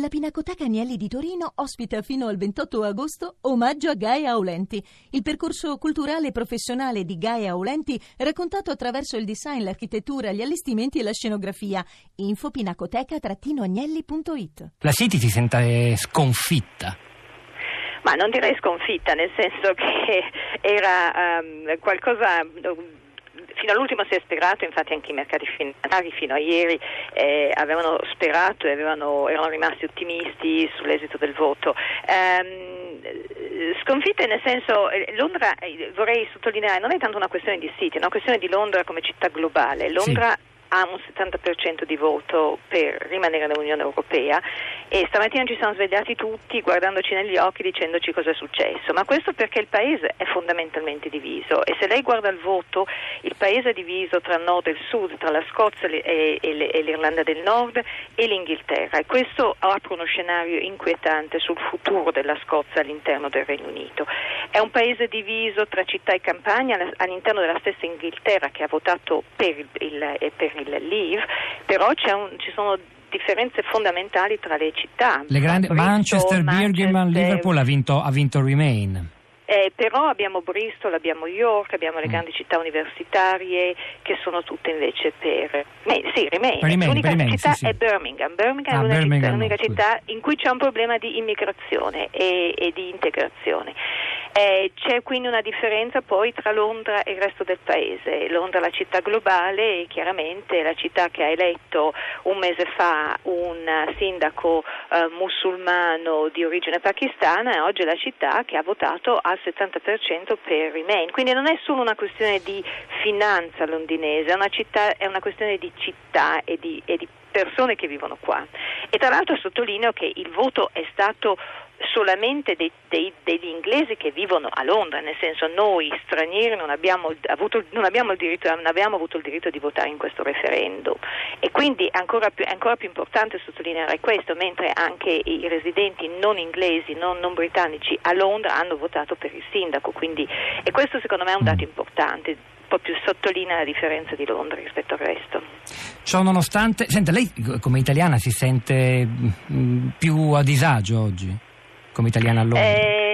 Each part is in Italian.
La Pinacoteca Agnelli di Torino ospita fino al 28 agosto Omaggio a Gaia Aulenti, il percorso culturale e professionale di Gaia Aulenti raccontato attraverso il design, l'architettura, gli allestimenti e la scenografia. Info pinacoteca-agnelli.it La City si sente sconfitta. Ma non direi sconfitta, nel senso che era um, qualcosa fino all'ultimo si è sperato, infatti anche i mercati finanziari fino a ieri eh, avevano sperato e avevano, erano rimasti ottimisti sull'esito del voto. Um, sconfitte nel senso, eh, Londra, eh, vorrei sottolineare, non è tanto una questione di City, è una questione di Londra come città globale. Londra sì ha un 70% di voto per rimanere nell'Unione Europea e stamattina ci siamo svegliati tutti guardandoci negli occhi dicendoci cosa è successo, ma questo perché il paese è fondamentalmente diviso e se lei guarda il voto il paese è diviso tra nord e sud, tra la Scozia e, l'Irlanda del Nord e l'Inghilterra e questo apre uno scenario inquietante sul futuro della Scozia all'interno del Regno Unito. È un paese diviso tra città e campagna all'interno della stessa Inghilterra che ha votato per il, il, per il Leave, però un, ci sono differenze fondamentali tra le città. Le grandi, Manchester, Manchester, Birmingham, Liverpool ha vinto, ha vinto Remain. Eh, però abbiamo Bristol, abbiamo York, abbiamo le mm. grandi città universitarie che sono tutte invece per... Beh, sì, Remain. Remain l'unica Remain, città sì, sì. è Birmingham. Birmingham ah, è l'unica, Birmingham, città, l'unica città, in cui c'è un problema di immigrazione e, e di integrazione. Eh, c'è quindi una differenza poi tra Londra e il resto del paese. Londra è la città globale e chiaramente la città che ha eletto un mese fa un sindaco eh, musulmano di origine pakistana e oggi è la città che ha votato al 70% per Remain. Quindi non è solo una questione di finanza londinese, è una, città, è una questione di città e di, e di persone che vivono qua. E tra l'altro sottolineo che il voto è stato solamente dei, dei, degli inglesi che vivono a Londra, nel senso noi stranieri non abbiamo, avuto, non abbiamo, diritto, non abbiamo avuto il diritto di votare in questo referendum. E quindi è ancora più, è ancora più importante sottolineare questo, mentre anche i residenti non inglesi, non, non, britannici a Londra hanno votato per il sindaco, quindi, e questo secondo me è un dato importante po' più sottolinea la differenza di Londra rispetto al resto. Ciò nonostante, senta, lei come italiana si sente mm, più a disagio oggi? come italiana a Londra? Eh,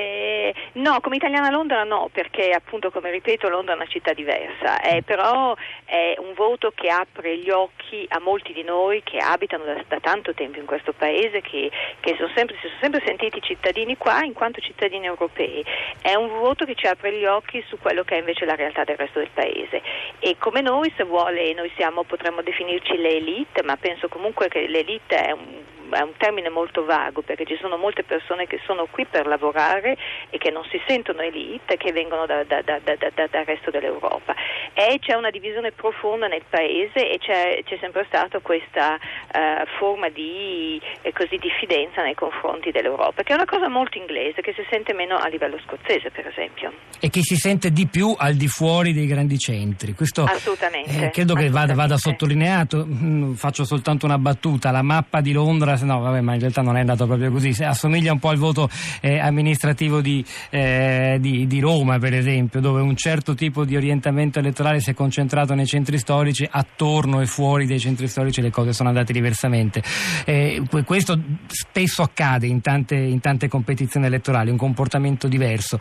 no, come italiana a Londra no, perché appunto come ripeto Londra è una città diversa, eh, però è un voto che apre gli occhi a molti di noi che abitano da, da tanto tempo in questo paese, che, che sono sempre, si sono sempre sentiti cittadini qua in quanto cittadini europei. È un voto che ci apre gli occhi su quello che è invece la realtà del resto del paese. E come noi se vuole noi siamo, potremmo definirci le elite, ma penso comunque che l'elite è un è un termine molto vago perché ci sono molte persone che sono qui per lavorare e che non si sentono elite che vengono da, da, da, dal resto dell'Europa. E c'è una divisione profonda nel paese e c'è, c'è sempre stata questa uh, forma di eh, così, diffidenza nei confronti dell'Europa, che è una cosa molto inglese, che si sente meno a livello scozzese, per esempio. E che si sente di più al di fuori dei grandi centri. Questo assolutamente. Eh, credo che vada, vada sottolineato. Mm, faccio soltanto una battuta. La mappa di Londra no, vabbè, ma in realtà non è andato proprio così, assomiglia un po' al voto eh, amministrativo di, eh, di, di, Roma, per esempio, dove un certo tipo di orientamento elettorale si è concentrato nei centri storici, attorno e fuori dei centri storici le cose sono andate diversamente. Eh, questo spesso accade in tante, in tante, competizioni elettorali, un comportamento diverso.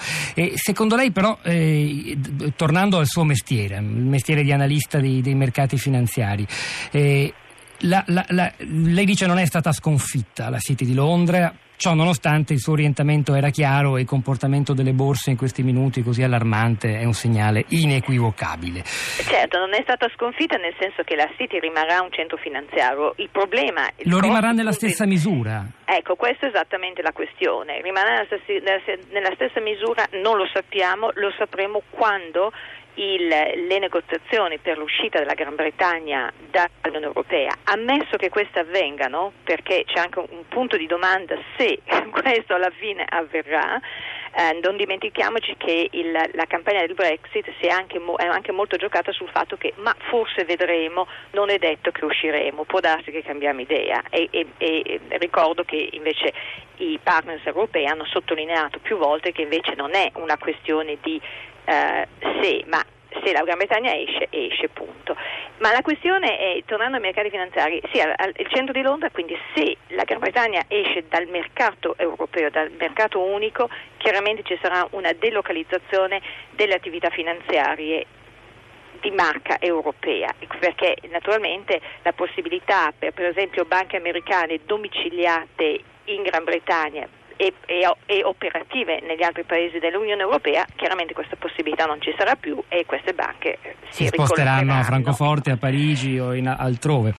Secondo lei però, eh, tornando al suo mestiere, il mestiere di analista dei, dei mercati finanziari, eh, la, la, la, lei dice non è stata sconfitta la City di Londra, ciò nonostante il suo orientamento era chiaro e il comportamento delle borse in questi minuti così allarmante è un segnale inequivocabile. Certo, non è stata sconfitta nel senso che la City rimarrà un centro finanziario. Il problema... Il Lo rimarrà nella stessa misura? Ecco, questa è esattamente la questione. Rimarrà nella stessa misura, non lo sappiamo, lo sapremo quando il, le negoziazioni per l'uscita della Gran Bretagna dall'Unione Europea, ammesso che queste avvengano, perché c'è anche un, un punto di domanda se questo alla fine avverrà, eh, non dimentichiamoci che il, la campagna del Brexit è anche, è anche, molto giocata sul fatto che ma forse vedremo, non è detto che usciremo, può darsi che cambiamo idea e, e, e ricordo che invece i partners europei hanno sottolineato più volte che invece non è una questione di eh, se, ma se la Gran Bretagna esce, esce, punto. Ma la questione è, tornando ai mercati finanziari, sì, al, al, centro di Londra, quindi se la Gran Bretagna esce dal mercato europeo, dal mercato unico, chiaramente ci sarà una delocalizzazione delle attività finanziarie di marca europea, perché naturalmente la possibilità per, per esempio banche americane domiciliate in Gran Bretagna e, e, e, operative negli altri paesi dell'Unione Europea, chiaramente questa possibilità non ci sarà più e queste banche eh, si, si sposteranno a Francoforte, a Parigi o in, altrove.